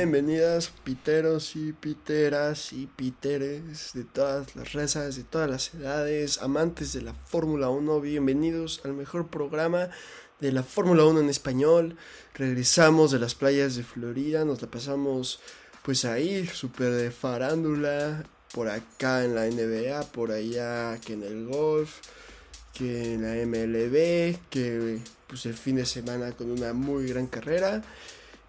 Bienvenidas, piteros y piteras y piteres de todas las razas, de todas las edades, amantes de la Fórmula 1. Bienvenidos al mejor programa de la Fórmula 1 en español. Regresamos de las playas de Florida, nos la pasamos pues ahí, súper de farándula, por acá en la NBA, por allá que en el golf, que en la MLB, que pues el fin de semana con una muy gran carrera.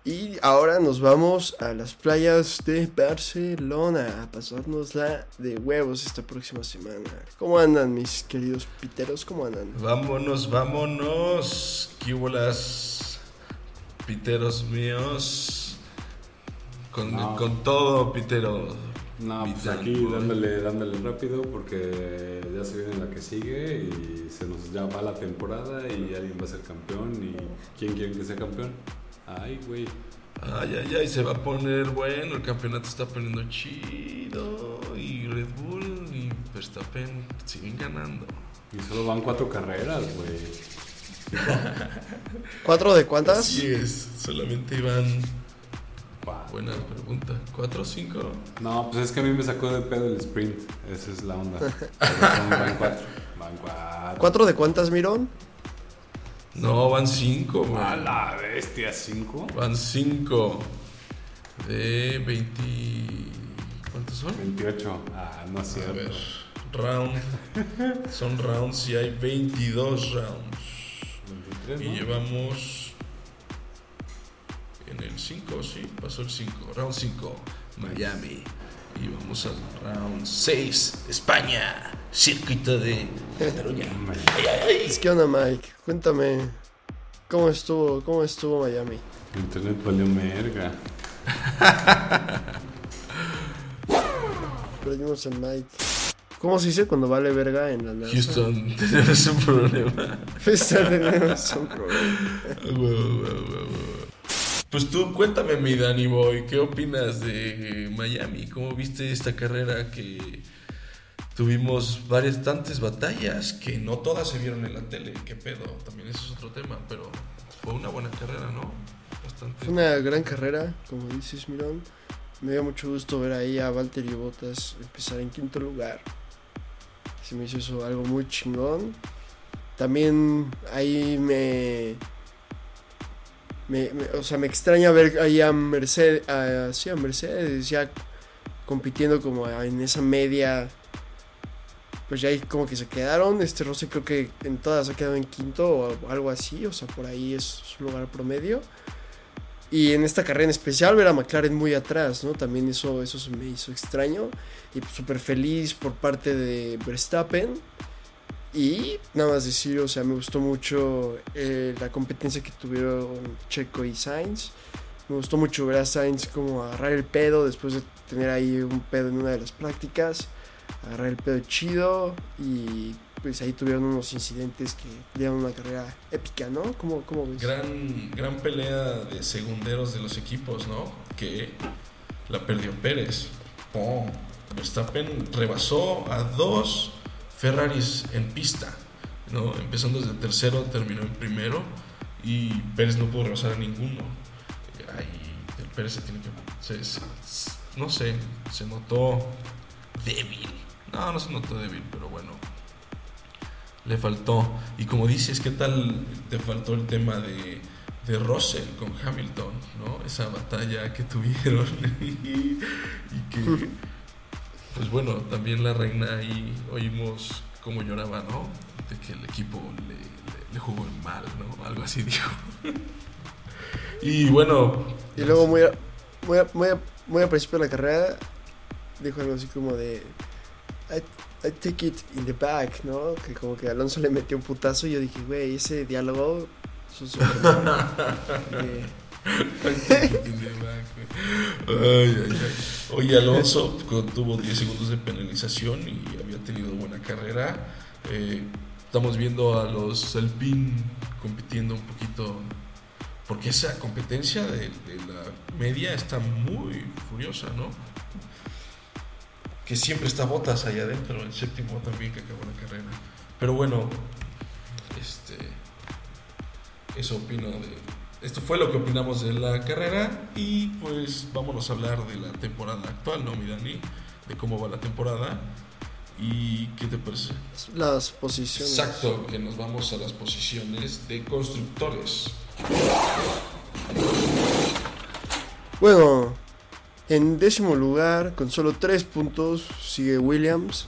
Y ahora nos vamos a las playas de Barcelona a pasárnosla de huevos esta próxima semana. ¿Cómo andan mis queridos piteros? ¿Cómo andan? Vámonos, vámonos. ¿Qué piteros míos? Con, con todo, pitero. No, pues aquí dándole, dándole rápido porque ya se viene la que sigue y se nos ya va la temporada y alguien va a ser campeón y ¿quién quiere que sea campeón? Ay, güey. Ay, ay, ay, se va a poner bueno, el campeonato está poniendo chido y Red Bull y Verstappen siguen ganando. Y solo van cuatro carreras, güey. ¿Cuatro de cuántas? Así es, solamente iban Buena pregunta. ¿Cuatro o cinco? No, pues es que a mí me sacó de pedo el sprint. Esa es la onda. van cuatro. Van cuatro. ¿Cuatro de cuántas, Mirón? No, van cinco, güey. A la bestia, ¿cinco? Van cinco. De 20. ¿Cuántos son? 28. Ah, no es cierto. A ver. Round. son rounds y hay 22 rounds. 23, y llevamos en el 5, sí, pasó el 5, round 5, Miami. Y vamos al round 6, España, circuito de Cataluña. Es que onda, Mike, cuéntame, ¿cómo estuvo, cómo estuvo Miami? internet valió merga. Perdimos el Mike. ¿Cómo se dice cuando vale verga en la NASA? Houston, tenemos un problema. Houston, tenemos un problema. Pues tú cuéntame, mi Danny Boy, ¿qué opinas de Miami? ¿Cómo viste esta carrera que tuvimos varias tantas batallas que no todas se vieron en la tele? ¿Qué pedo? También eso es otro tema, pero fue una buena carrera, ¿no? Bastante. Fue una gran carrera, como dices, Mirón. Me dio mucho gusto ver ahí a Valtteri Bottas empezar en quinto lugar. Se me hizo eso algo muy chingón. También ahí me o sea, me extraña ver ahí a Mercedes, sí, a Mercedes ya compitiendo como en esa media. Pues ya ahí como que se quedaron. Este Rossi creo que en todas ha quedado en quinto o algo así. O sea, por ahí es su lugar promedio. Y en esta carrera en especial ver a McLaren muy atrás, ¿no? También eso, eso se me hizo extraño. Y pues, súper feliz por parte de Verstappen y nada más decir, o sea, me gustó mucho eh, la competencia que tuvieron Checo y Sainz. Me gustó mucho ver a Sainz como agarrar el pedo después de tener ahí un pedo en una de las prácticas. Agarrar el pedo chido y pues ahí tuvieron unos incidentes que dieron una carrera épica, ¿no? ¿Cómo, cómo ves? Gran, gran pelea de segunderos de los equipos, ¿no? Que la perdió Pérez. Oh, Verstappen rebasó a dos Ferraris en pista, ¿no? empezando desde tercero, terminó en primero y Pérez no pudo rebasar a ninguno. Ahí el Pérez se tiene que. no sé, se notó débil. No, no se notó débil, pero bueno. Le faltó. Y como dices, ¿qué tal te faltó el tema de, de Russell con Hamilton? ¿no? Esa batalla que tuvieron. y que pues bueno, también la reina ahí oímos cómo lloraba, ¿no? De que el equipo le, jugó mal, ¿no? Algo así dijo. y bueno. Y luego muy a, muy, a, muy, muy principio de la carrera dijo algo así como de I, I, take it in the back, ¿no? Que como que Alonso le metió un putazo y yo dije, güey, ese diálogo es Oye, Alonso tuvo 10 segundos de penalización y había tenido buena carrera. Eh, estamos viendo a los Alpine compitiendo un poquito. Porque esa competencia de, la media está muy furiosa, ¿no? Que siempre está Botas allá adentro, el séptimo también que acabó la carrera. Pero bueno, este, eso opino de, esto fue lo que opinamos de la carrera y pues vámonos a hablar de la temporada actual, ¿no, mi Dani? De cómo va la temporada y qué te parece. Las posiciones. Exacto, que nos vamos a las posiciones de constructores. Bueno, en décimo lugar, con solo tres puntos, sigue Williams.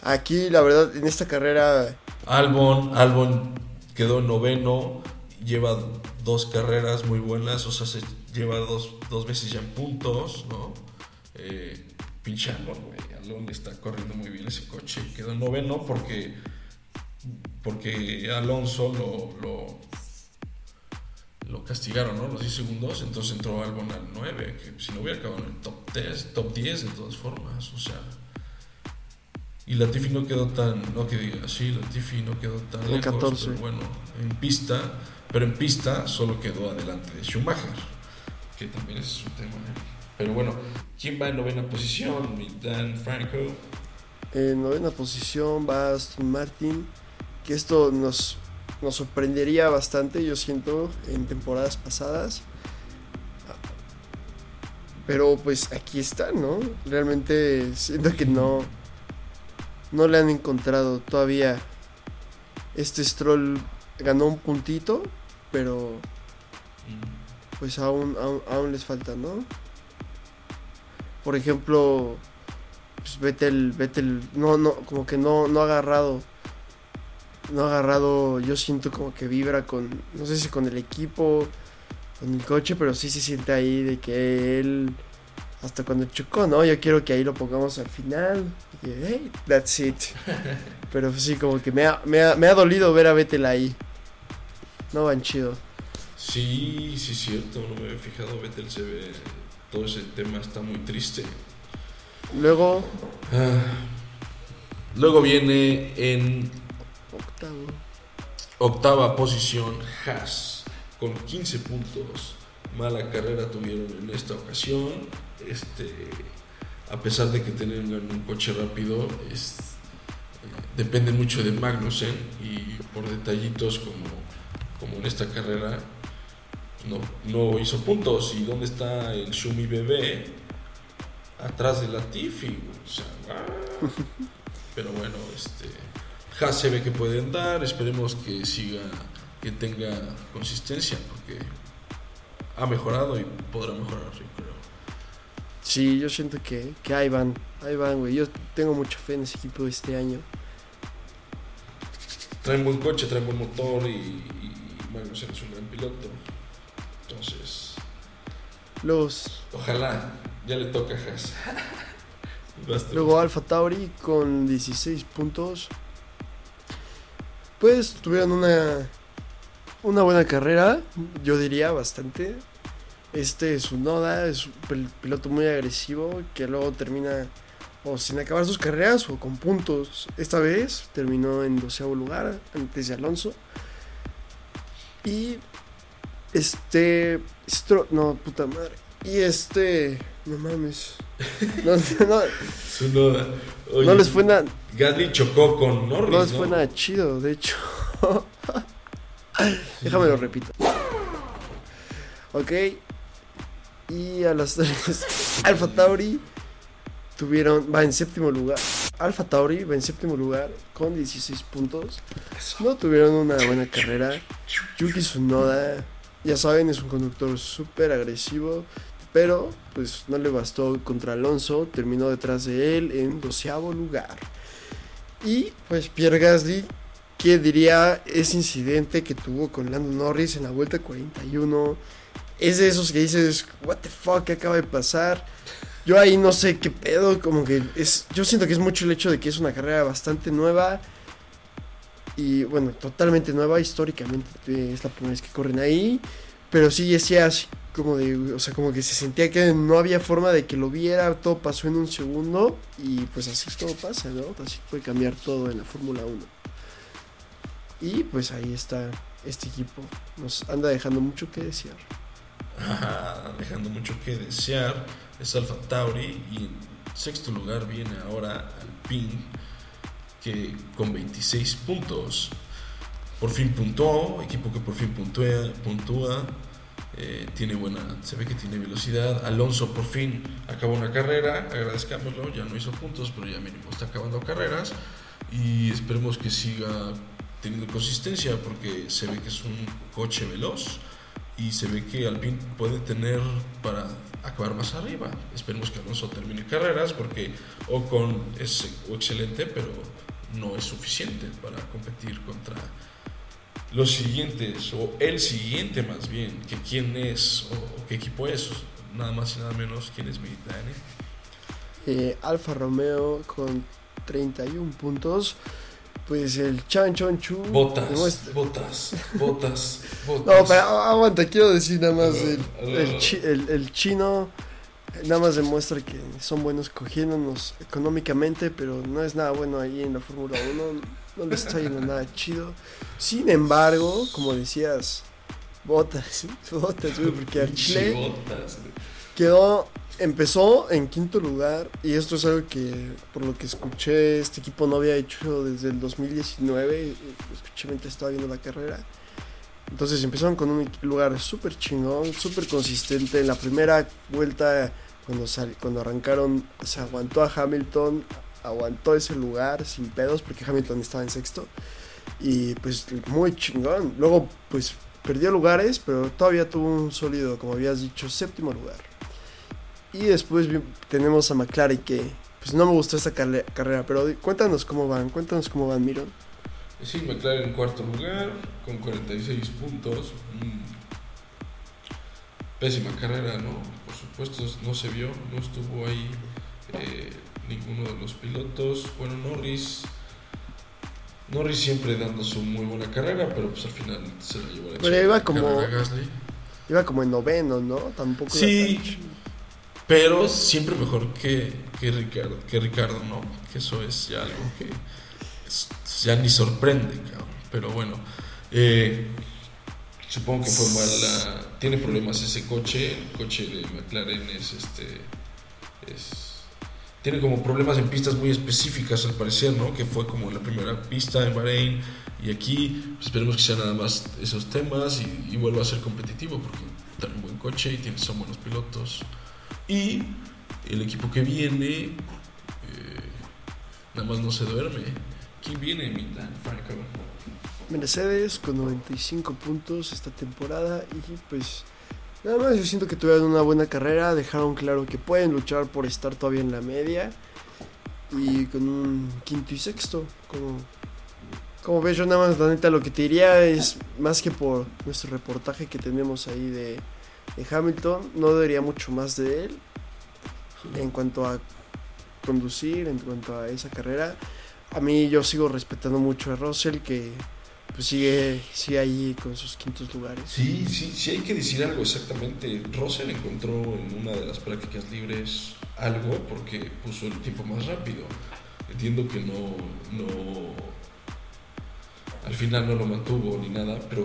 Aquí, la verdad, en esta carrera, Albon, Albon quedó noveno, lleva dos carreras muy buenas, o sea, se lleva dos, dos veces ya en puntos, ¿no? Eh, pinche Albon, güey, Albon está corriendo muy bien ese coche, quedó noveno porque, porque Alonso lo, lo, lo castigaron, ¿no? Los 10 segundos, entonces entró Albon al 9, que si no hubiera acabado en el top 10, top 10 de todas formas, o sea... Y Latifi no quedó tan, no que diga, sí, Latifi no quedó tan lejos, 14. pero bueno, en pista, pero en pista solo quedó adelante de Schumacher, que también es un tema. ¿eh? Pero bueno, ¿quién va en novena posición? Dan Franco. en novena posición va Aston Martin. Que esto nos, nos sorprendería bastante, yo siento, en temporadas pasadas. Pero pues aquí está, ¿no? Realmente siento que no, no le han encontrado todavía. Este Stroll ganó un puntito, pero Mm, pues aún, aún, aún les falta, ¿no? Por ejemplo, pues Vettel, Vettel, no, no, como que no, no ha agarrado, no ha agarrado, yo siento como que vibra con, no sé si con el equipo, con el coche, pero sí se siente ahí de que él, hasta cuando chocó, ¿no? Yo quiero que ahí lo pongamos al final, y hey, that's it. Pero sí, como que me ha, me ha, me ha dolido ver a Vettel ahí. No van chido. Sí, sí, es cierto, no me había fijado, Vettel se ve, todo ese tema está muy triste. Luego, Ah, Luego viene en octavo. octava posición Haas con 15 puntos. Mala carrera tuvieron en esta ocasión. Este, a pesar de que tengan un coche rápido, es- eh, depende mucho de Magnussen y por detallitos como, como en esta carrera no, no hizo puntos. ¿Y dónde está el Shumi bebé? Atrás de la Tiffy. O sea, ah. Pero bueno, este Haas se ve que puede andar, esperemos que siga, que tenga consistencia, porque ha mejorado y podrá mejorar, yo creo. Sí, yo siento que, que ahí van, ahí van, güey. Yo tengo mucha fe en ese equipo este año. Traen buen coche, traen buen motor y, y Magnussen es un gran piloto. Entonces, Luego, ojalá ya le toca a Haas. Luego Alfa Tauri con 16 puntos. Pues tuvieron una, una buena carrera, yo diría bastante. Este es un Noda, es un pil- piloto muy agresivo que luego termina o sin acabar sus carreras o con puntos. Esta vez terminó en doceavo lugar antes de Alonso. Y este. Stro- no, puta madre. Y este. No mames. No, no. Oye, no les fue nada. Gasly chocó con Norris. No les fue nada chido, de hecho. Déjame lo repito. Ok. Y a las tres. Alfa Tauri tuvieron. Va en séptimo lugar. Alfa Tauri va en séptimo lugar con 16 puntos. No tuvieron una buena carrera. Yuki Tsunoda, ya saben, es un conductor súper agresivo. Pero pues no le bastó contra Alonso. Terminó detrás de él en doceavo lugar. Y pues Pierre Gasly, ¿qué diría ese incidente que tuvo con Lando Norris en la vuelta 41? Es de esos que dices, what the fuck, ¿qué acaba de pasar? Yo ahí no sé qué pedo, como que es, yo siento que es mucho el hecho de que es una carrera bastante nueva y bueno, totalmente nueva, históricamente es la primera vez que corren ahí, pero sí decía así como de, o sea, como que se sentía que no había forma de que lo viera, todo pasó en un segundo y pues así todo pasa, ¿no? Así puede cambiar todo en la Fórmula 1. Y pues ahí está este equipo, nos anda dejando mucho que desear. Dejando mucho que desear. Es Alfa Tauri y en sexto lugar viene ahora Alpine que con 26 puntos por fin puntuó, equipo que por fin puntúa, puntúa eh, tiene buena, se ve que tiene velocidad. Alonso por fin acabó una carrera, agradezcámoslo, ya no hizo puntos, pero ya mínimo está acabando carreras y esperemos que siga teniendo consistencia porque se ve que es un coche veloz y se ve que Alpine puede tener para acabar más arriba. Esperemos que Alonso termine carreras porque Ocon es excelente, pero no es suficiente para competir contra los siguientes, o el siguiente más bien, que quién es o, qué equipo es, nada más y nada menos quién es Militane. Eh, Alfa Romeo con 31 puntos. Pues el Chan Chon Chu. Botas, botas, botas, botas. No, pero aguanta, quiero decir nada más. El, el, chino nada más demuestra que son buenos cogiéndonos económicamente, pero no es nada bueno ahí en la Fórmula 1. No le está yendo nada chido. Sin embargo, como decías, botas, botas, porque al Chile quedó empezó en quinto lugar y esto es algo que por lo que escuché este equipo no había hecho desde el 2019, escuché mientras estaba viendo la carrera. Entonces empezaron con un lugar súper chingón, súper consistente. En la primera vuelta, cuando, cuando arrancaron, se aguantó a Hamilton, aguantó ese lugar sin pedos porque Hamilton estaba en sexto. Y pues muy chingón. Luego pues perdió lugares, pero todavía tuvo un sólido, como habías dicho, séptimo lugar. Y después tenemos a McLaren que pues no me gustó esta carrera, pero cuéntanos cómo van, cuéntanos cómo van, Miron. Sí, McLaren en cuarto lugar con 46 puntos. Mm. Pésima carrera, ¿no? Por supuesto no se vio, no estuvo ahí eh, ninguno de los pilotos. Bueno, Norris... Norris siempre dando su muy buena carrera, pero pues al final se la llevó la Pero iba como, iba como en noveno, ¿no? Tampoco sí, pero siempre mejor que, que, Ricardo, que Ricardo, ¿no? Que eso es ya algo que ya ni sorprende, cabrón. Pero bueno, eh, supongo que fue mal. tiene problemas ese coche. El coche de McLaren es este. Es, tiene como problemas en pistas muy específicas al parecer, ¿no? Que fue como la primera pista en Bahrein. Y aquí pues, esperemos que sea nada más esos temas y, y vuelva a ser competitivo porque tiene un buen coche y tiene, son buenos pilotos. Y el equipo que viene, eh, nada más no se duerme. ¿Quién viene, Milán? Mercedes con 95 puntos esta temporada y pues nada más yo siento que tuvieron una buena carrera, dejaron claro que pueden luchar por estar todavía en la media y con un quinto y sexto, como, como ves yo nada más la neta lo que te diría es más que por nuestro reportaje que tenemos ahí de Hamilton no debería mucho más de él en cuanto a conducir, en cuanto a esa carrera. A mí yo sigo respetando mucho a Russell que pues sigue, sigue ahí con sus quintos lugares. Sí, sí, sí hay que decir algo exactamente. Russell encontró en una de las prácticas libres algo porque puso el tiempo más rápido. Entiendo que no, no, al final no lo mantuvo ni nada, pero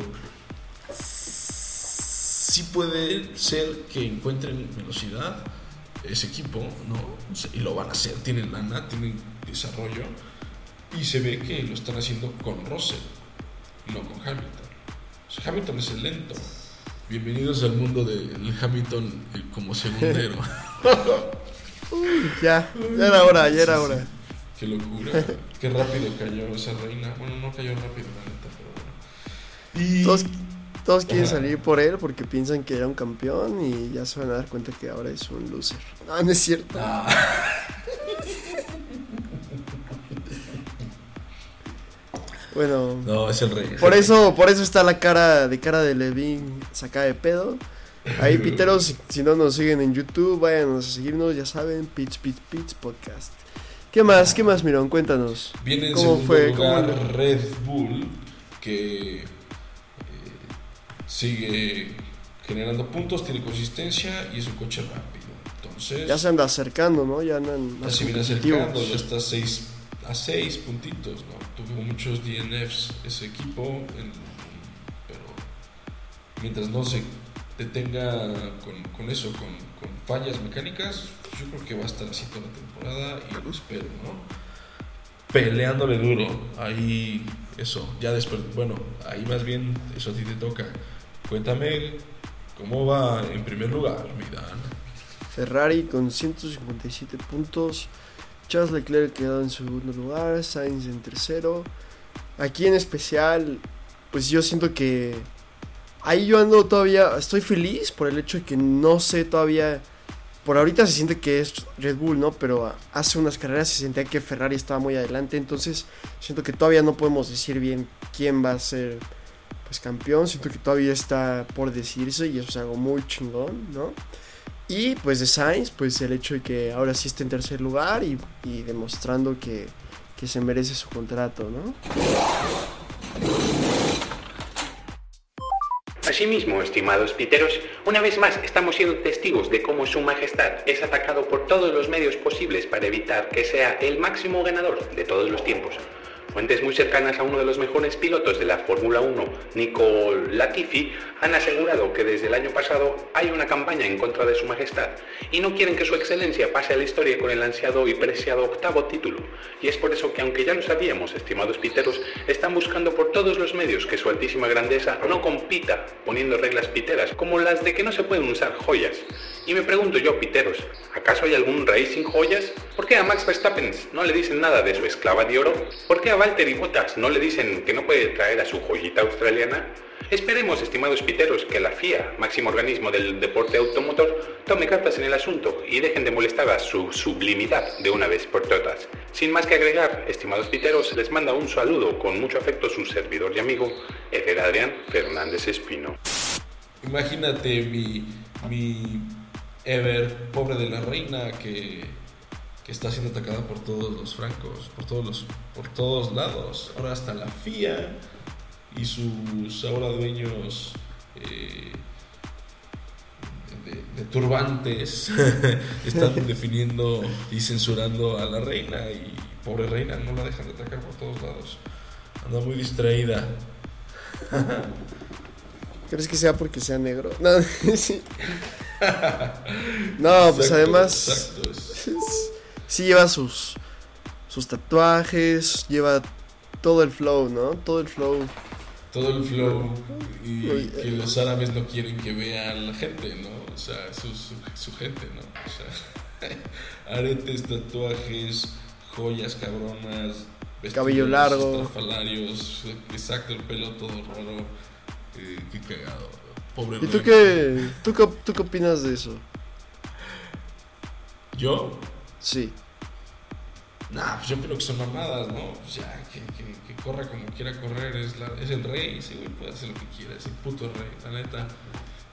sí puede ser que encuentren velocidad ese equipo, ¿no? Y lo van a hacer, tienen lana, tienen desarrollo y se ve que lo están haciendo con Russell, no con Hamilton. Hamilton es el lento. Bienvenidos al mundo del Hamilton eh, como segundero. ya, ya era hora, ya era hora. Qué locura, qué rápido cayó esa reina. Bueno, no cayó rápido, la neta, pero bueno. Y... Todos quieren salir por él porque piensan que era un campeón y ya se van a dar cuenta que ahora es un loser. No, no es cierto. Ah. bueno. No, es el rey. por eso, por eso está la cara de cara de Levin sacada de pedo. Ahí, piteros, si, no nos siguen en YouTube, vayan a seguirnos, ya saben, Pitch, Pitch, Pitch Podcast. ¿Qué más? ¿Qué más, Mirón? Cuéntanos. Viene en ¿Cómo fue? lugar Red Bull, que sigue generando puntos, tiene consistencia y es un coche rápido. Entonces, ya se anda acercando, ¿no? Ya andan ya se viene acercando, ya está seis, a 6 puntitos, ¿no? Tuvo muchos DNFs ese equipo, pero mientras no se detenga con, con eso, con, con, fallas mecánicas, yo creo que va a estar así toda la temporada y lo espero, ¿no? Peleándole duro, ahí eso, ya después, bueno, ahí más bien eso a ti te toca Cuéntame ¿Cómo va en primer lugar, mi Dan? Ferrari con 157 puntos. Charles Leclerc quedó en segundo lugar. Sainz en tercero. Aquí en especial, pues yo siento que ahí yo ando todavía, estoy feliz por el hecho de que no sé todavía, por ahorita se siente que es Red Bull, ¿no? Pero hace unas carreras se sentía que Ferrari estaba muy adelante, entonces siento que todavía no podemos decir bien quién va a ser pues campeón, siento que todavía está por decirse y eso es algo muy chingón, ¿no? Y pues de Sainz, pues el hecho de que ahora sí está en tercer lugar y, y demostrando que, que se merece su contrato, ¿no? Asimismo, estimados piteros, una vez más estamos siendo testigos de cómo Su Majestad es atacado por todos los medios posibles para evitar que sea el máximo ganador de todos los tiempos. Fuentes muy cercanas a uno de los mejores pilotos de la Fórmula 1, Nico Latifi, han asegurado que desde el año pasado hay una campaña en contra de su majestad y no quieren que su excelencia pase a la historia con el ansiado y preciado octavo título. Y es por eso que aunque ya lo sabíamos, estimados piteros, están buscando por todos los medios que su altísima grandeza no compita poniendo reglas piteras como las de que no se pueden usar joyas. Y me pregunto yo, piteros, ¿acaso hay algún rey sin joyas? ¿Por qué a Max Verstappen no le dicen nada de su esclava de oro? ¿Por qué a Valtteri Bottas no le dicen que no puede traer a su joyita australiana? Esperemos, estimados piteros, que la FIA, máximo organismo del deporte automotor, tome cartas en el asunto y dejen de molestar a su sublimidad de una vez por todas. Sin más que agregar, estimados piteros, les manda un saludo con mucho afecto su servidor y amigo, Eder Adrián Fernández Espino. Imagínate mi, mi Ever, pobre de la reina, que, que está siendo atacada por todos los francos, por todos, los, por todos lados. Ahora hasta la FIA y sus ahora dueños eh, de, de turbantes están definiendo y censurando a la reina y pobre reina no la dejan de atacar por todos lados. Anda muy distraída. ¿Crees que sea porque sea negro? No, sí. No, pues Exacto, además exacto, sí lleva sus sus tatuajes, lleva todo el flow, ¿no? Todo el flow. todo el flow y Uy, que los árabes no quieren que vean la gente, ¿no? O sea, su, su, su gente, ¿no? O sea, aretes, tatuajes, joyas cabronas, vestidos Cabello largo. exacto, el pelo todo raro, eh, qué cagado. Pobre ¿Y tú qué, tú qué, tú qué opinas de eso? ¿Yo? Sí. Nah, pues yo creo que son mamadas, ¿no? Pues ya, que, corra como quiera correr, es, la, es el rey, ese güey puede hacer lo que quiera, es el puto rey, la neta.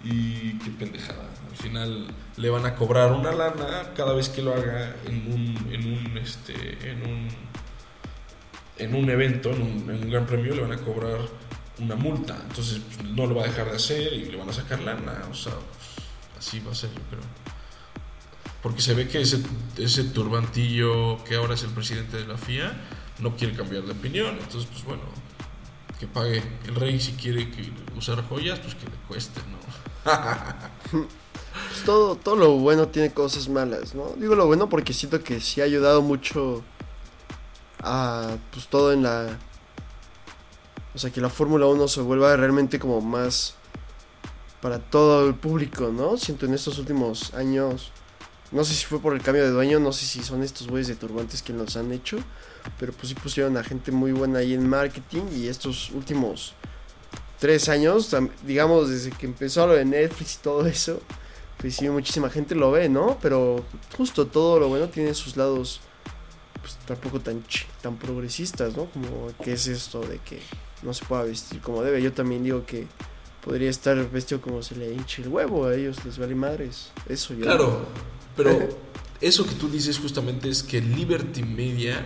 Y qué pendejada. Al final le van a cobrar una lana cada vez que lo haga en un, en un, este, en un, en un evento, en un, en un gran premio, le van a cobrar una multa. Entonces pues, no lo va a dejar de hacer y le van a sacar lana. O sea, pues, así va a ser, yo creo. Porque se ve que ese, ese turbantillo que ahora es el presidente de la FIA no quiere cambiar de opinión. Entonces, pues bueno, que pague el rey si quiere usar joyas, pues que le cueste, ¿no? Pues todo, todo lo bueno tiene cosas malas, ¿no? Digo lo bueno porque siento que sí ha ayudado mucho a pues todo en la o sea que la Fórmula 1 se vuelva realmente como más para todo el público, ¿no? Siento en estos últimos años no sé si fue por el cambio de dueño, no sé si son estos güeyes de turbantes que los han hecho, pero pues sí pusieron a gente muy buena ahí en marketing y estos últimos tres años, digamos desde que empezó lo de Netflix y todo eso, pues sí, muchísima gente lo ve, ¿no? Pero justo todo lo bueno tiene sus lados, pues tampoco tan, tan progresistas, ¿no? Como que es esto de que no se pueda vestir como debe. Yo también digo que podría estar vestido como se le hinche el huevo, a ellos les vale madres. Eso yo. Claro, pero eso que tú dices justamente es que Liberty Media,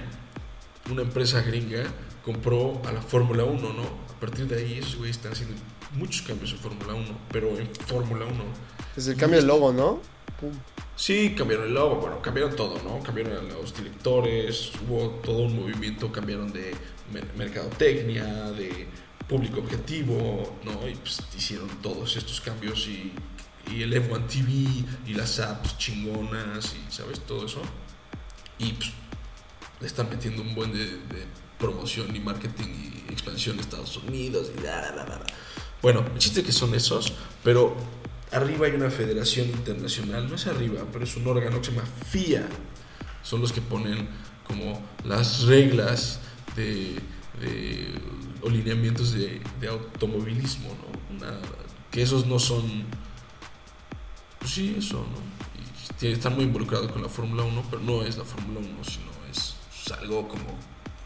una empresa gringa, compró a la Fórmula 1, ¿no? A partir de ahí esos güeyes están haciendo muchos cambios en Fórmula 1, pero en Fórmula 1. Desde el cambio del logo, ¿no? Pum. Sí, cambiaron el logo, bueno, cambiaron todo, ¿no? Cambiaron a los directores, hubo todo un movimiento, cambiaron de mer- mercadotecnia, de público objetivo, ¿no? Y pues hicieron todos estos cambios y, y el F1 TV y las apps chingonas y, ¿sabes? Todo eso. Y pues le están metiendo un buen de, de promoción y marketing y expansión a Estados Unidos y. Bueno, el chiste que son esos, pero arriba hay una federación internacional, no es arriba, pero es un órgano que se llama FIA. Son los que ponen como las reglas de, de lineamientos de, de automovilismo, ¿no? Que esos no son, pues sí, eso, ¿no? Y tiene- están muy involucrados con la Fórmula 1, pero no es la Fórmula 1, sino es, es algo como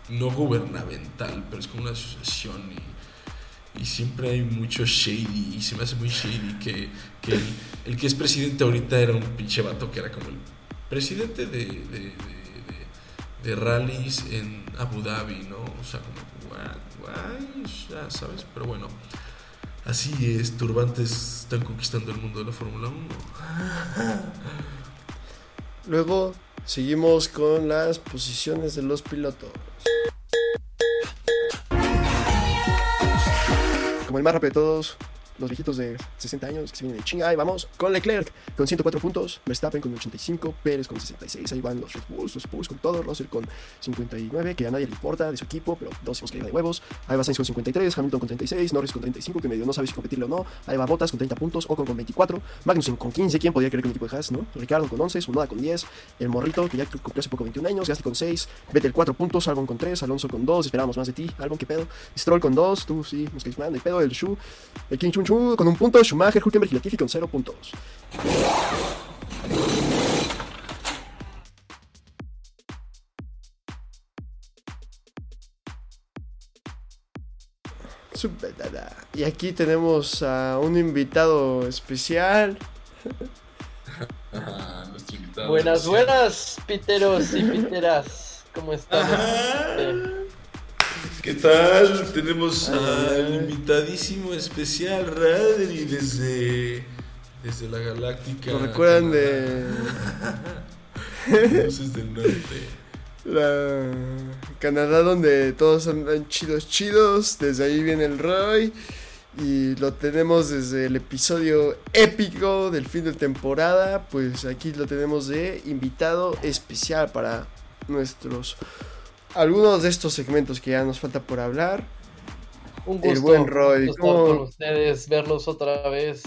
no gubernamental, pero es como una asociación y, y siempre hay mucho shady y se me hace muy shady que, que el, que es presidente ahorita era un pinche vato que era como el presidente de, de, de, rallies en Abu Dhabi, ¿no? O sea, como, what, why? Ya sabes, pero bueno. Así es, turbantes están conquistando el mundo de la Fórmula 1. Luego seguimos con las posiciones de los pilotos. Como el más rápido de todos, los viejitos de 60 años que se vienen de chinga. Ahí vamos con Leclerc con 104 puntos, Verstappen con 85, Pérez con 66. Ahí van los Red Bulls, los Bulls con todo, Russell con 59, que a nadie le importa de su equipo, pero dos hemos caído de huevos. Ahí va Sainz con 53, Hamilton con 36, Norris con 35, que medio no sabe si competirle o no. Ahí va Bottas con 30 puntos, Ocon con 24, Magnussen con 15, ¿quién podría creer que un equipo de Haas, no? Ricardo con 11, Sunoda con 10, el Morrito, que ya cumplió hace poco 21 años, Gasly con 6, Vettel 4 puntos, Albon con 3, Alonso con 2, esperábamos más de ti, Albon, qué pedo, Stroll con 2, tú sí, nos caes mal, de pedo, el Shu, el King Chun Chu con un punto, Schumacher, Hülkenberg y Latifi con 0 puntos. Y aquí tenemos a un invitado especial. Ah, invitado Buenas, especial. buenas, piteros y piteras. ¿Cómo están? ¿Qué tal? Tenemos al invitadísimo especial Radri desde, desde la galáctica. ¿Lo recuerdan de Luces del Norte. la Canadá donde todos andan chidos chidos? Desde ahí viene el Roy. Y lo tenemos desde el episodio épico del fin de temporada. Pues aquí lo tenemos de invitado especial para nuestros... Algunos de estos segmentos que ya nos falta por hablar. un El gusto, buen Roy, un gusto ¿cómo- estar con ustedes, verlos otra vez.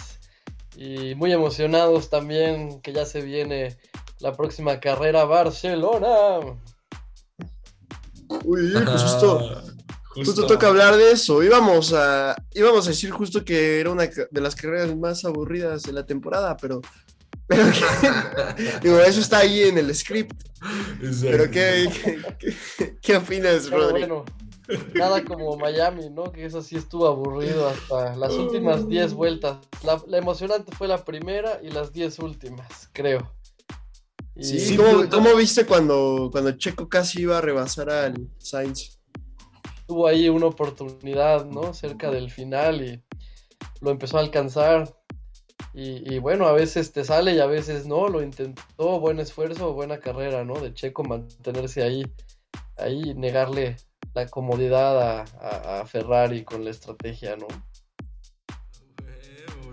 Y muy emocionados también que ya se viene la próxima carrera a Barcelona. Uy, pues justo... Ah, Justo toca hablar de eso. Íbamos a, íbamos a decir justo que era una de las carreras más aburridas de la temporada, pero. Pero digo, eso está ahí en el script. Exacto. Pero ¿qué, qué, qué- qué opinas, Pero Rodri? bueno, nada como Miami, ¿no? Que eso sí estuvo aburrido hasta las últimas 10 vueltas. La, la emocionante fue la primera y las 10 últimas, creo. Y Sí, Sí, ¿cómo, pero- cómo viste cuando, cuando Checo casi iba a rebasar al Sainz? tuvo ahí una oportunidad, ¿no? Cerca del final y lo empezó a alcanzar. Y, bueno, a veces te sale y a veces no, lo intentó, buen esfuerzo, buena carrera, ¿no? De Checo mantenerse ahí, ahí negarle la comodidad a, a- a Ferrari con la estrategia, ¿no?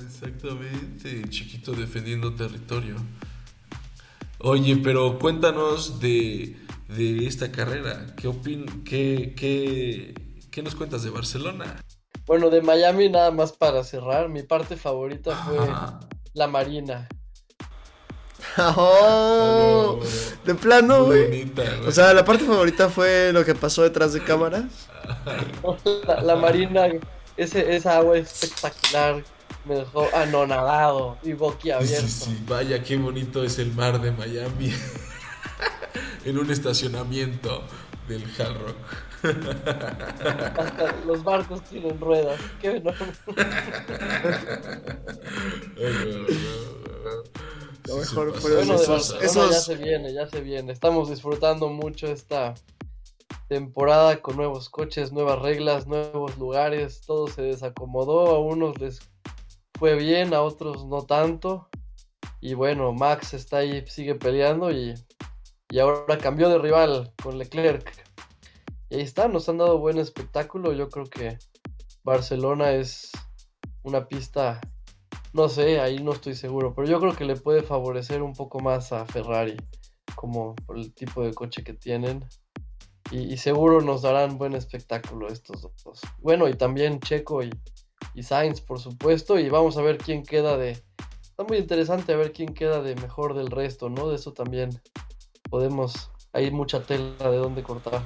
Exactamente, chiquito defendiendo territorio. Oye, pero cuéntanos de, de esta carrera. ¿Qué, opin qué, qué, qué nos cuentas de Barcelona? Bueno, de Miami nada más para cerrar, mi parte favorita fue Ajá. la Marina. ¡Oh! De plano, güey. bonita, güey. O sea, la parte favorita fue lo que pasó detrás de cámaras. La, la Marina, ese, esa agua espectacular, me dejó anonadado y boquiabierto. sí, sí. Vaya, qué bonito es el mar de Miami. en un estacionamiento del Hard Rock. Hasta los barcos tienen ruedas. Qué enorme. Lo mejor Bueno, de esos- Barcelona esos- ya se viene, ya se viene. Estamos disfrutando mucho esta temporada con nuevos coches, nuevas reglas, nuevos lugares. Todo se desacomodó. A unos les fue bien, a otros no tanto. Y bueno, Max está ahí, sigue peleando y, y ahora cambió de rival con Leclerc. Y ahí está, nos han dado buen espectáculo. Yo creo que Barcelona es una pista no sé, ahí no estoy seguro, pero yo creo que le puede favorecer un poco más a Ferrari, como por el tipo de coche que tienen. Y, y seguro nos darán buen espectáculo estos dos. Bueno, y también Checo y, y Sainz, por supuesto, y vamos a ver quién queda de, está muy interesante a ver quién queda de mejor del resto, ¿no? De eso también podemos, hay mucha tela de dónde cortar.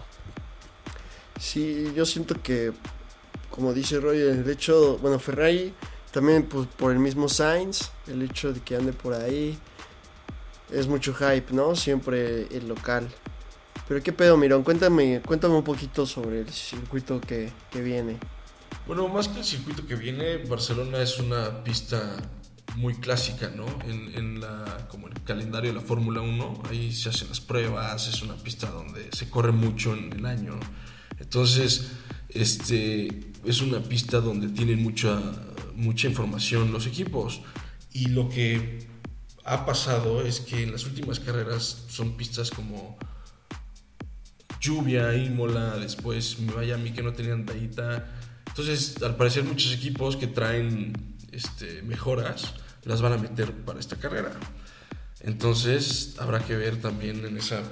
Sí, yo siento que, como dice Roy, el hecho, bueno, Ferrari también pues, por el mismo Sainz, el hecho de que ande por ahí, es mucho hype, ¿no? Siempre el local. Pero qué pedo, Mirón, cuéntame, cuéntame un poquito sobre el circuito que, que viene. Bueno, más que el circuito que viene, Barcelona es una pista muy clásica, ¿no? En, la, como el calendario de la Fórmula 1, ahí se hacen las pruebas, es una pista donde se corre mucho en el año. Entonces, este, es una pista donde tienen mucha, mucha información los equipos. Y lo que ha pasado es que en las últimas carreras son pistas como lluvia, Imola, después Miami que no tenían tallita. Entonces, al parecer muchos equipos que traen este, mejoras las van a meter para esta carrera. Entonces, habrá que ver también en esa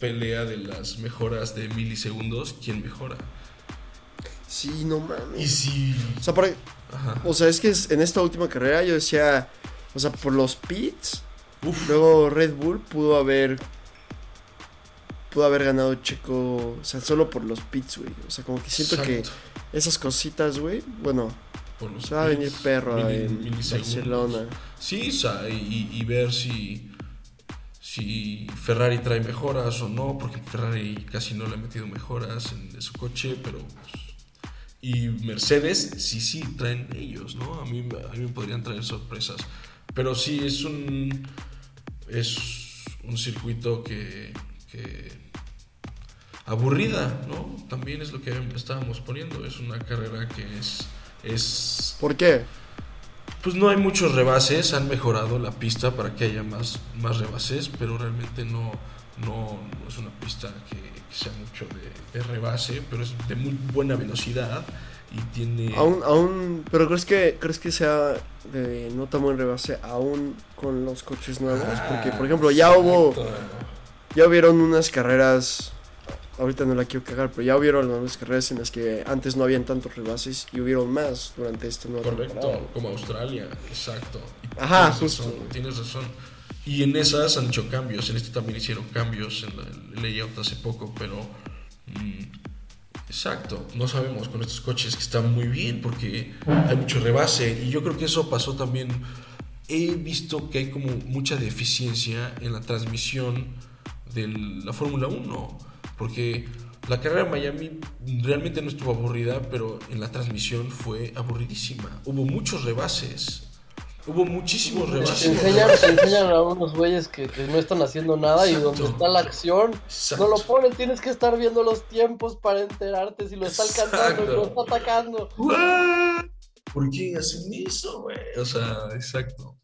pelea de las mejoras de milisegundos quién mejora. Sí, no mames. Y si... O sea, por- o sea, es que en esta última carrera yo decía, o sea, por los pits, Uf, luego Red Bull pudo haber pudo haber ganado Checo, o sea, solo por los pits, güey. O sea, como que siento que esas cositas, güey, bueno, Por los se va a venir perro mili- en. Barcelona. Sí, o sea, y, y ver si, si Ferrari trae mejoras o no, porque Ferrari casi no le ha metido mejoras en, su coche, pero... pues, y Mercedes, sí, sí, traen ellos, ¿no? A mí, a mí me podrían traer sorpresas. Pero sí, es un, es un circuito que, que aburrida, ¿no? También es lo que estábamos poniendo. Es una carrera que es, es ¿Por qué? Pues no hay muchos rebases, han mejorado la pista para que haya más, más rebases, pero realmente no, no, no es una pista que, que sea mucho de, de rebase, pero es de muy buena velocidad y tiene... Aún, aún, pero crees que, crees que sea de no tan buen rebase aún con los coches nuevos, porque por ejemplo ya hubo, Exacto. ya hubieron unas carreras, ahorita no la quiero cagar, pero ya hubieron unas carreras en las que antes no habían tantos rebases y hubieron más durante esta nueva Correcto, temporada. como Australia, exacto. Y Ajá, tienes justo. razón, tienes razón. Y en esas han hecho cambios, en esto también hicieron cambios en el layout hace poco, pero... mm, exacto, no sabemos con estos coches que están muy bien porque hay mucho rebase y yo creo que eso pasó también... He visto que hay como mucha deficiencia en la transmisión de la Fórmula 1, porque la carrera de Miami realmente no estuvo aburrida, pero en la transmisión fue aburridísima. Hubo muchos rebases. Hubo muchísimos Te rebases. enseñan, te enseñan a unos güeyes que, que no están haciendo nada y donde está la acción Exacto. no lo ponen, tienes que estar viendo los tiempos para enterarte si lo está alcanzando y lo está atacando. ¿What? ¿Por qué hacen eso, güey? O sea, exacto.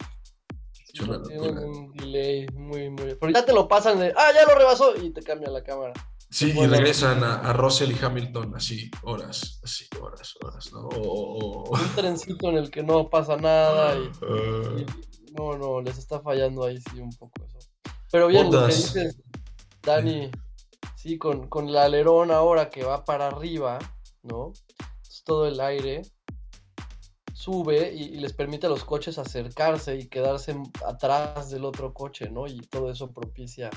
Locura. un delay muy, muy. Porque ya te lo pasan de, ah, ya lo rebasó y te cambia la cámara. Sí, y regresan a, a Russell y Hamilton así, horas, así, horas, horas, ¿no? O, o- o- Un trencito en el que no pasa nada y, Ah. y- no, no, les está fallando ahí sí un poco eso. Pero bien, lo que Bottas. dices, Dani, sí, con, con el alerón ahora que va para arriba, ¿no? Entonces, todo el aire sube y, y les permite a los coches acercarse y quedarse atrás del otro coche, ¿no? Y todo eso propicia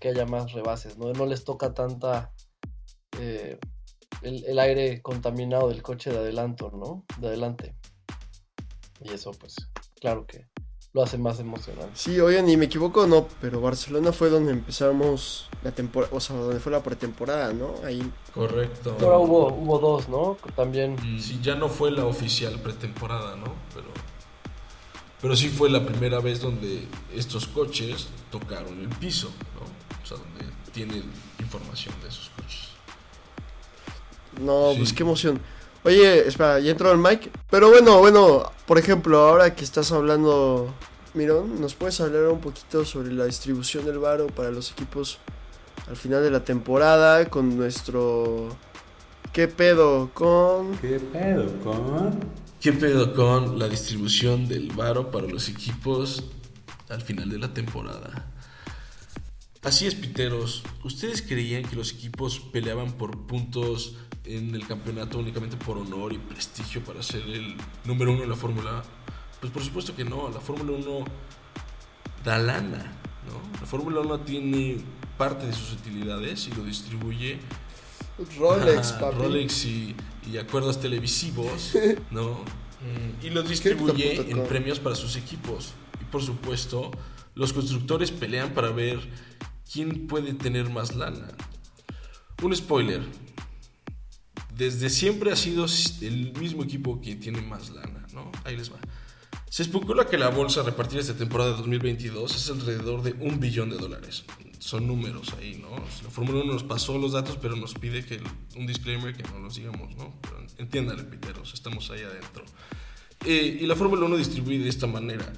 que haya más rebases, ¿no? No les toca tanta eh, el, el aire contaminado del coche de adelanto, ¿no? De adelante. Y eso, pues, claro que lo hace más emocionante. Sí, oigan, y me equivoco no, pero Barcelona fue donde empezamos la temporada, o sea, donde fue la pretemporada, ¿no? Ahí, Correcto. Ahora hubo, hubo dos, ¿no? También. Sí, ya no fue la oficial pretemporada, ¿no? Pero, pero sí fue la primera vez donde estos coches tocaron el piso, sea, donde tienen información de esos coches. no, Sí. pues qué emoción. Oye, espera, ya entró el mic. Pero bueno, bueno, por ejemplo, ahora que estás hablando, Mirón, ¿nos puedes hablar un poquito sobre la distribución del varo para los equipos al final de la temporada con nuestro... ¿Qué pedo con... ¿Qué pedo con? ¿Qué pedo con la distribución del varo para los equipos al final de la temporada? Así es, Piteros. ¿Ustedes creían que los equipos peleaban por puntos en el campeonato únicamente por honor y prestigio para ser el número uno en la Fórmula? Pues por supuesto que no, la Fórmula 1 da lana, ¿no? La Fórmula 1 tiene parte de sus utilidades y lo distribuye Rolex, a papi. Rolex y, y acuerdos televisivos, ¿no? Mm, Y los distribuye en premios para sus equipos. Y por supuesto, los constructores pelean para ver quién puede tener más lana. Un spoiler. Desde siempre ha sido el mismo equipo que tiene más lana, ¿no? Ahí les va. Se especula que la bolsa a repartir esta temporada de 2022 es alrededor de un billón de dólares. Son números ahí, ¿no? La Fórmula 1 nos pasó los datos, pero nos pide que un disclaimer que no los digamos, ¿no? Pero entiéndanle, piteros, estamos ahí adentro. Eh, y la Fórmula 1 distribuye de esta manera.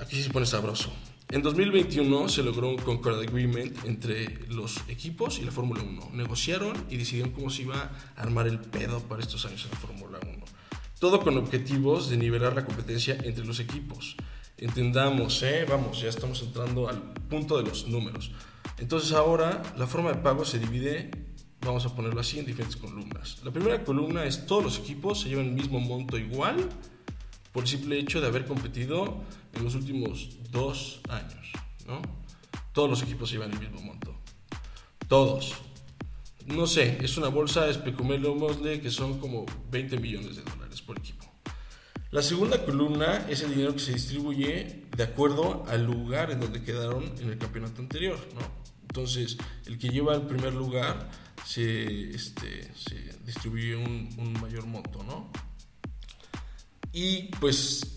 Aquí se pone sabroso. En 2021 se logró un Concord Agreement entre los equipos y la Fórmula 1. Negociaron y decidieron cómo se iba a armar el pedo para estos años en la Fórmula 1. Todo con objetivos de nivelar la competencia entre los equipos. Entendamos, ¿eh? vamos, ya estamos entrando al punto de los números. Entonces ahora la forma de pago se divide, vamos a ponerlo así, en diferentes columnas. La primera columna es todos los equipos se llevan el mismo monto igual por el simple hecho de haber competido en los últimos dos años, ¿no? Todos los equipos llevan el mismo monto. Todos. No sé, es una bolsa, especulémosle que son como 20 millones de dólares por equipo. La segunda columna es el dinero que se distribuye de acuerdo al lugar en donde quedaron en el campeonato anterior, ¿no? Entonces, el que lleva el primer lugar se, este, se distribuye un, un mayor monto, ¿no? Y pues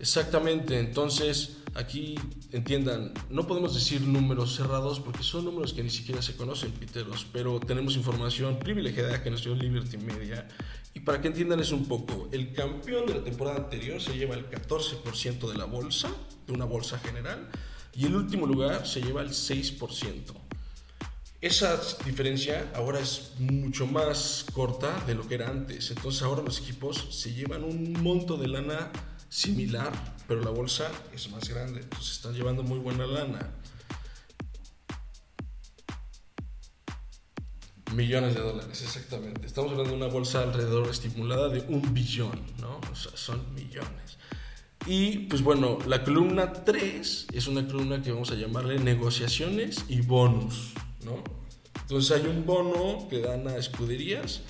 Exactamente, entonces aquí entiendan, no podemos decir números cerrados porque son números que ni siquiera se conocen, piteros, pero tenemos información privilegiada que nos dio Liberty Media. Y para que entiendan es un poco, el campeón de la temporada anterior se lleva el 14% de la bolsa, de una bolsa general, y el último lugar se lleva el 6%. Esa diferencia ahora es mucho más corta de lo que era antes. Entonces ahora los equipos se llevan un monto de lana similar, pero la bolsa es más grande. Entonces están llevando muy buena lana. Millones de dólares, exactamente. Estamos hablando de una bolsa alrededor estimulada de un billón, ¿no? O sea, son millones. Y pues bueno, la columna 3 es una columna que vamos a llamarle negociaciones y bonus, Entonces hay un bono que dan a escuderías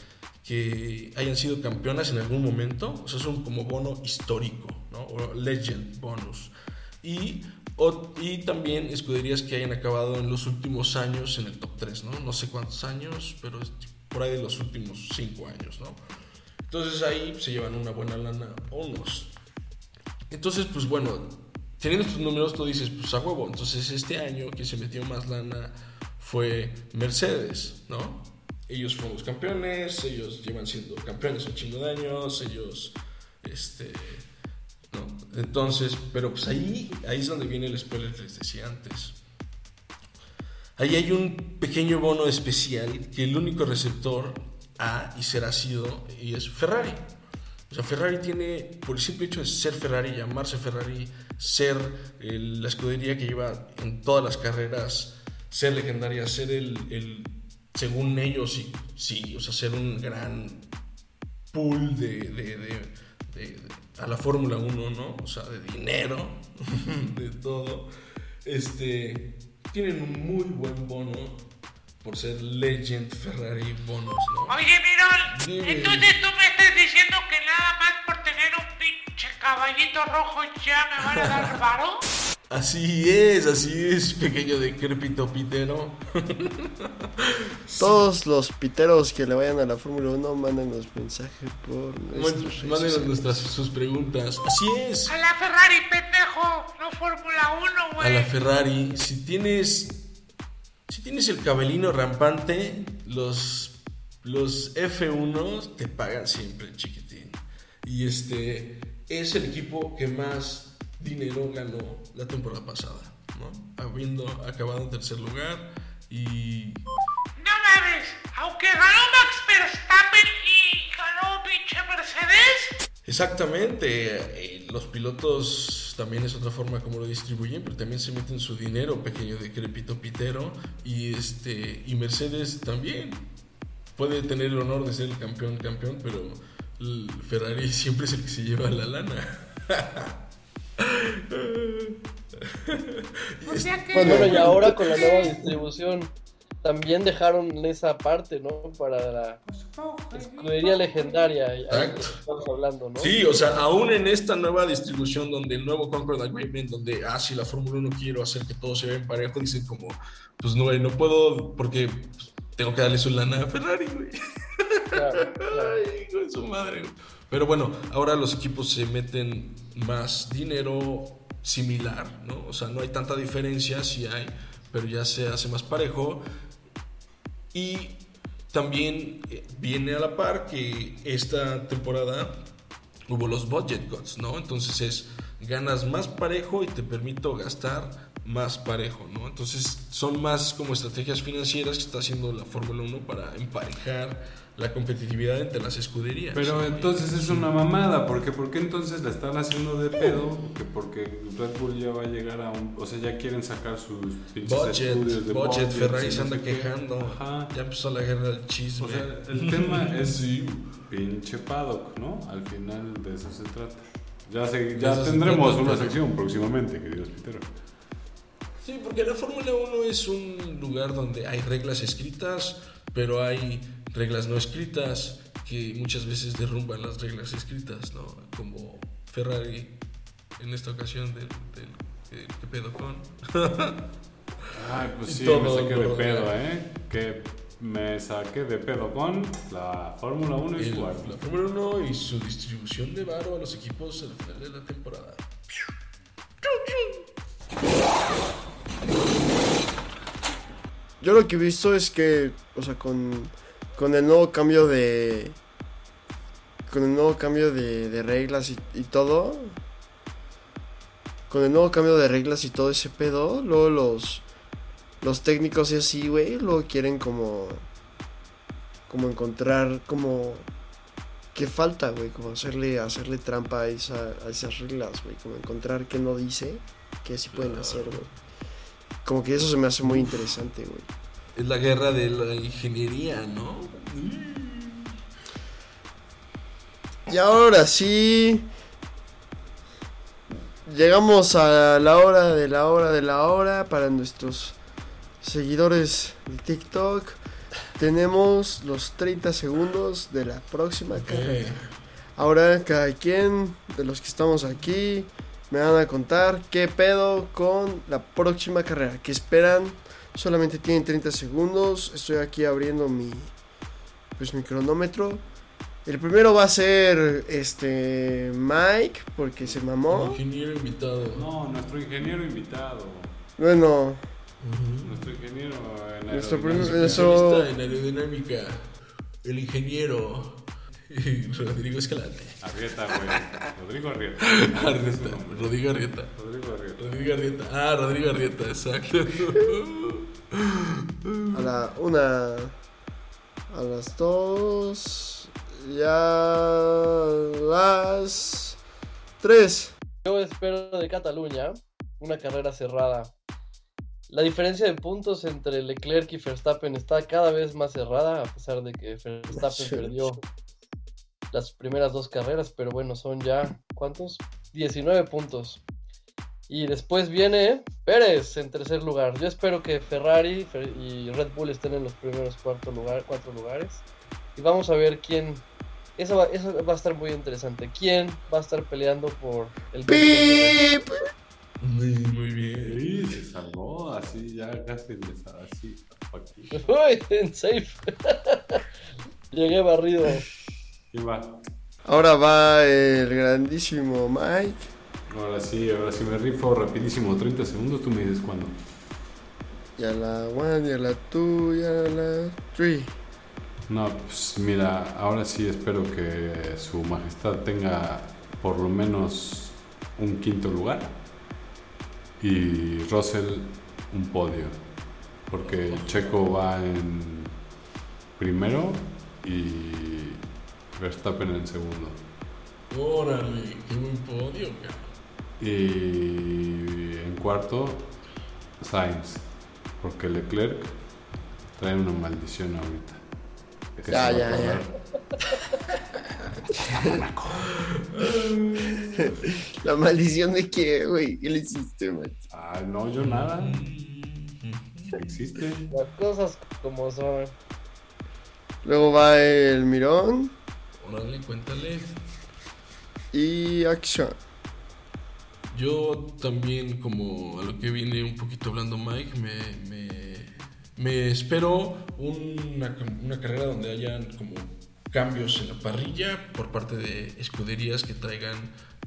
que hayan sido campeonas en algún momento, o sea, es un como bono histórico, ¿no? O legend bonus. Y, también escuderías que hayan acabado en los últimos años en el top 3, ¿no? No sé cuántos años, pero por ahí de los últimos 5 años. Entonces ahí se llevan una buena lana bonus. Entonces, pues bueno, teniendo estos números, tú dices, pues a huevo. Entonces, este año quien se metió más lana fue Mercedes, ¿no? Ellos fueron los campeones, ellos llevan siendo campeones un chingo de años, ellos, este, ¿no? Entonces, pero pues ahí, ahí es donde viene el spoiler que les decía antes. Ahí hay un pequeño bono especial que el único receptor ha y será sido y es Ferrari. O sea, Ferrari tiene, por el simple hecho de ser Ferrari, llamarse Ferrari, ser el- la escudería que lleva en todas las carreras, ser legendaria, ser el, el- según ellos, sí, sí, o sea, ser un gran pool de, de- de- de- a la Fórmula 1, ¿no? O sea, de dinero, de todo. Este, tienen un muy buen bono por ser Legend Ferrari bonos, ¿no? Oye, Mirón, Dime. entonces tú me estás diciendo que nada más por tener un pinche caballito rojo ya me van a dar varo? Así es, así es, pequeño decrépito pitero. Todos los piteros que le vayan a la Fórmula 1, mándenos mensaje por Mándenos nuestras sus preguntas. Así es. A la Ferrari, pendejo, no Fórmula 1, A güey. la Ferrari, si tienes si tienes el cabelino rampante, los los F1 te pagan siempre, chiquitín. Y este es el equipo que más dinero ganó la temporada pasada, ¿no? Habiendo acabado en tercer lugar y No mames, aunque ganó Max Verstappen y ganó pinche Mercedes. Exactamente, eh, los pilotos también es otra forma como lo distribuyen, pero también se meten su dinero, pequeño decrépito pitero, y este y Mercedes también puede tener el honor de ser el campeón campeón, pero el Ferrari siempre es el que se lleva la lana. O sea que. Bueno, y ahora con la nueva distribución también dejaron esa parte, ¿no? Para la escudería legendaria. Estamos hablando, ¿no? Sí, o sea, aún en esta nueva distribución donde el nuevo Concord Agreement, donde, ah, si la Fórmula 1 quiero hacer que todo se vea en parejo, dicen como, pues no, no puedo porque pues, tengo que darle su lana a Ferrari, güey. Claro, claro. Ay, hijo de su madre. güey. Pero bueno, ahora los equipos se meten más dinero similar, ¿no? O sea, no hay tanta diferencia, sí hay, pero ya se hace más parejo. Y también eh, viene a la par que esta temporada hubo los budget cuts, ¿no? Entonces es ganas más parejo y te permito gastar más parejo, ¿no? Entonces son más como estrategias financieras que está haciendo la Fórmula 1 para emparejar la competitividad entre las escuderías. Pero entonces es una mamada, porque ¿por qué entonces la están haciendo de pedo? Que porque Red Bull ya va a llegar a un... O sea, ya quieren sacar sus pinches Budget, estudios de budget, budgets Ferrari se anda quejando. Ajá. Ya empezó la guerra del chisme. O sea, el tema es Sí. pinche paddock, ¿no? Al final de eso se trata. Ya, se- ya se tendremos una sección próximamente, queridos Pitero. Sí, porque la Fórmula 1 es un lugar donde hay reglas escritas, pero hay reglas no escritas que muchas veces derrumban las reglas escritas, ¿no? Como Ferrari en esta ocasión del, del, del ¿qué pedo con. Ay, pues sí, todo me saqué de pedo. ¿eh? Que me saqué de pedo con la Fórmula 1 y El- su la. Fórmula 1 y su distribución de varo a los equipos al final de la temporada. Yo lo que he visto es que, o sea, con, con el nuevo cambio de. Con el nuevo cambio de, de reglas y, y todo. Con el nuevo cambio de reglas y todo ese pedo, luego los. Los técnicos y así, güey, luego quieren como. Como encontrar como. ¿Qué falta, güey? Como hacerle, hacerle trampa a, esa, a esas reglas, güey. Como encontrar qué no dice, que sí pueden hacer, güey. Como que eso se me hace muy interesante, güey. Es la guerra de la ingeniería, ¿no? Y ahora sí. Llegamos a la hora de la hora de la hora para nuestros seguidores de TikTok. Tenemos los 30 segundos de la próxima carrera. Ahora cada quien de los que estamos aquí me van a contar qué pedo con la próxima carrera. ¿Qué esperan? Solamente tienen 30 segundos. Estoy aquí abriendo mi pues mi cronómetro. El primero va a ser este Mike porque se mamó. Ingeniero invitado. No, nuestro ingeniero invitado. Bueno, Nuestro ingeniero en Nuestro aerodinámica. primer- Eso- Especialista en aerodinámica. El ingeniero. Rodrigo Escalante. Arrieta, güey. Rodrigo Arrieta. Arrieta. Rodrigo Arrieta. Rodrigo Arrieta. Rodrigo Arrieta. Ah, Rodrigo Arrieta, exacto. a la una, a las dos, ya las tres. Yo espero de Cataluña una carrera cerrada. La diferencia de puntos entre Leclerc y Verstappen está cada vez más cerrada, a pesar de que Verstappen perdió las primeras dos carreras, pero bueno, son ya, ¿cuántos? 19 puntos. Y después viene Pérez en tercer lugar. Yo espero que Ferrari Fer- y Red Bull estén en los primeros cuarto lugar, cuatro lugares. Y vamos a ver quién. Eso va, eso va a estar muy interesante. ¿Quién va a estar peleando por el ¡Pip! Muy, muy bien. Sí, se salvó así, ya casi les así. Aquí. Uy, en safe. Llegué barrido. ¿Quién va? Ahora va el grandísimo Mike. Ahora sí, ahora sí me rifo rapidísimo, 30 segundos, tú me dices cuándo. Y a la one, y a la two, y a la three. No, pues mira, ahora sí espero que su majestad tenga por lo menos un quinto lugar y Russell un podio, porque Checo va en primero y Verstappen en segundo. Órale, qué buen podio, cabrón. Y en cuarto, Sainz, porque Leclerc trae una maldición ahorita. Que Ya, ya, ya. La maldición de que, güey, ¿qué le hiciste, man? Ah, no, yo nada. Existe. Las cosas como son. Luego va el mirón Órale, cuéntale. y acción. Yo también, como a lo que viene un poquito hablando Mike, me, me, me espero una, una carrera donde hayan como cambios en la parrilla por parte de escuderías que traigan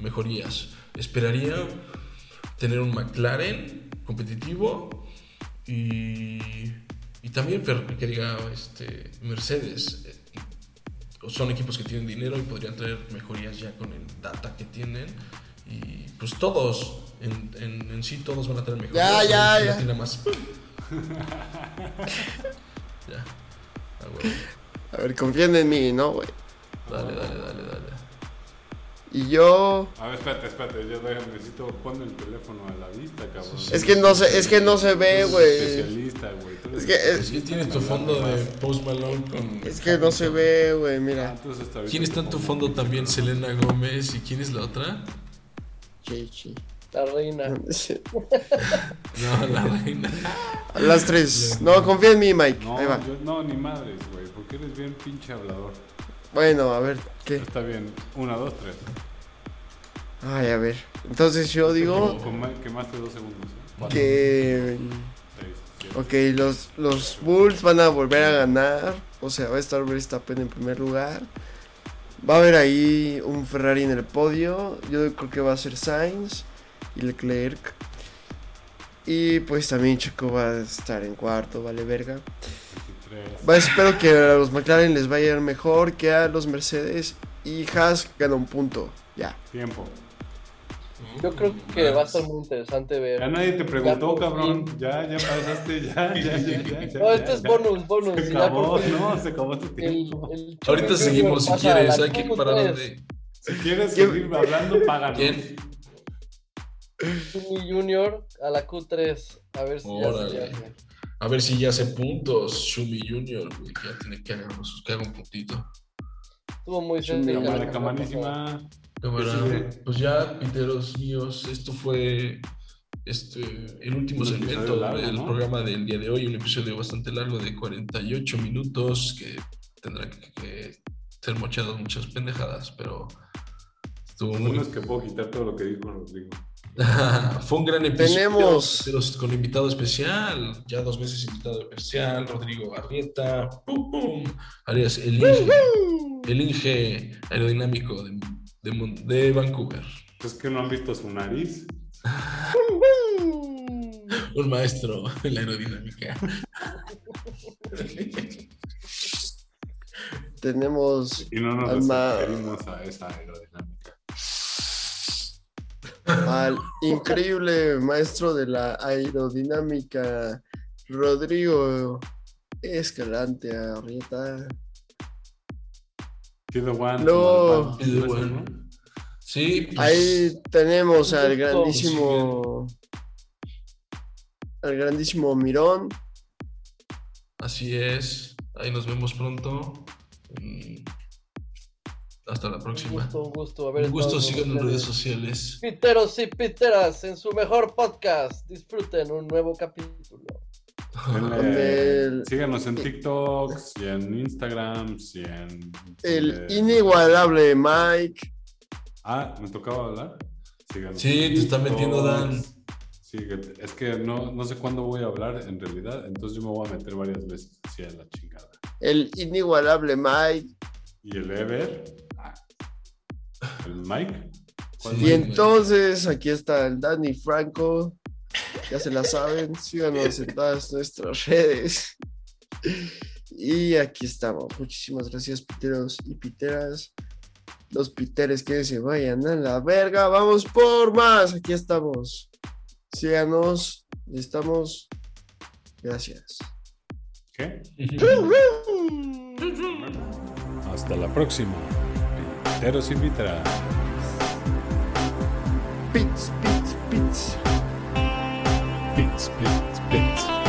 mejorías. Esperaría tener un McLaren competitivo y, y también que diga este, Mercedes. Eh, Son equipos que tienen dinero y podrían traer mejorías ya con el data que tienen. Y pues todos, en, en, en sí todos van a tener mejorías. Ya, ya, ya. tiene más. ya. Ah, bueno. A ver, confíen en mí, ¿no, güey? Dale, dale, dale, dale. Y yo... A ver, espérate, espérate. Yo necesito poner el teléfono a la vista, cabrón. Es que no se, es que no se ve, güey. Especialista, güey. Es que, Es es, que tienes tu fondo de Post Malone con... es que no se ve, güey, Ah, mira. ahorita ¿Quién está en tu fondo también? Selena Gómez. ¿Y quién es la otra? Chi, chi. La reina. No, la reina. A las tres. No, confía en mí, Mike. No, Ahí va. yo, no, ni madres, güey. Porque eres bien pinche hablador. Bueno, a ver, ¿qué? Está bien. Una, dos, tres. Ay, a ver. Entonces yo digo que más de dos segundos. ¿eh? Que... seis, siete. Ok, los, los Bulls van a volver a ganar. O sea, va a estar Verstappen en primer lugar. Va a haber ahí un Ferrari en el podio. Yo creo que va a ser Sainz y Leclerc. Y pues también Checo va a estar en cuarto, vale verga. 23. Va, espero que a los McLaren les vaya a ir mejor que a los Mercedes. Y Haas gana un punto. Ya. Tiempo. Yo creo que va a estar muy interesante ver. Ya nadie te preguntó, cabrón. Ya, ya pasaste, ya, ya, ya, ya. ya, No, ya, este es ya. bonus, bonus. Se acabó, no, se acabó tu tiempo. el Ahorita seguimos si quieres. Hay que Q3. parar donde... Si quieres ¿Quién- seguir hablando, páganos. ¿Quién? Junior a la Q3. A ver si ya se Órale. hace. A ver si ya hace puntos. Shumi Junior, güey, ya tiene que hacer que haga un puntito. Estuvo muy cerca. Cámara, camarísima. Cámara, Sí. pues ya, piteros míos, esto fue este, el último segmento del ¿no? programa del día de hoy, un episodio bastante largo de 48 minutos que tendrá que, que ser mochados muchas pendejadas, pero estuvo muy... bueno es que puedo quitar todo lo que dijo Rodrigo. Fue un gran episodio. Tenemos- pero con invitado especial, ya dos veces invitado especial, Rodrigo Arrieta, pum, pum, Arias, el Inge, el Inge aerodinámico de, de de Vancouver. Es que no han visto su nariz. Un maestro en la aerodinámica. Tenemos Y no nos Alma- referimos a esa aerodinámica. Al increíble maestro de la aerodinámica, Rodrigo Escalante Arrieta. Sí, pues, Ahí tenemos al grandísimo. Al grandísimo Mirón. así es. Ahí nos vemos pronto. Hasta la Un próxima. gusto, un gusto. haber Un gusto, sigan en redes sociales. Piteros y piteras en su mejor podcast. Disfruten un nuevo capítulo. El- Síganos en TikToks y en Instagram y en. El eh, inigualable Mike. Ah, ¿me tocaba hablar? Síganos Sí, te está metiendo Dan. Sí, es que no, no sé cuándo voy a hablar en realidad, entonces yo me voy a meter varias veces así a la chingada. El inigualable Mike. Y el Ever. El Mike. ¿Cuál Sí. Y entonces aquí está el Danny Franco. Ya se la saben. Síganos en todas nuestras redes. Y aquí estamos. Muchísimas gracias, piteros y piteras. Los piteres que se vayan a la verga. Vamos por más. Aquí estamos. Síganos. Estamos. Gracias. ¿Qué? Hasta la próxima. Piteros y Piteras. Pits, pits, pits. Pits, pits, pits.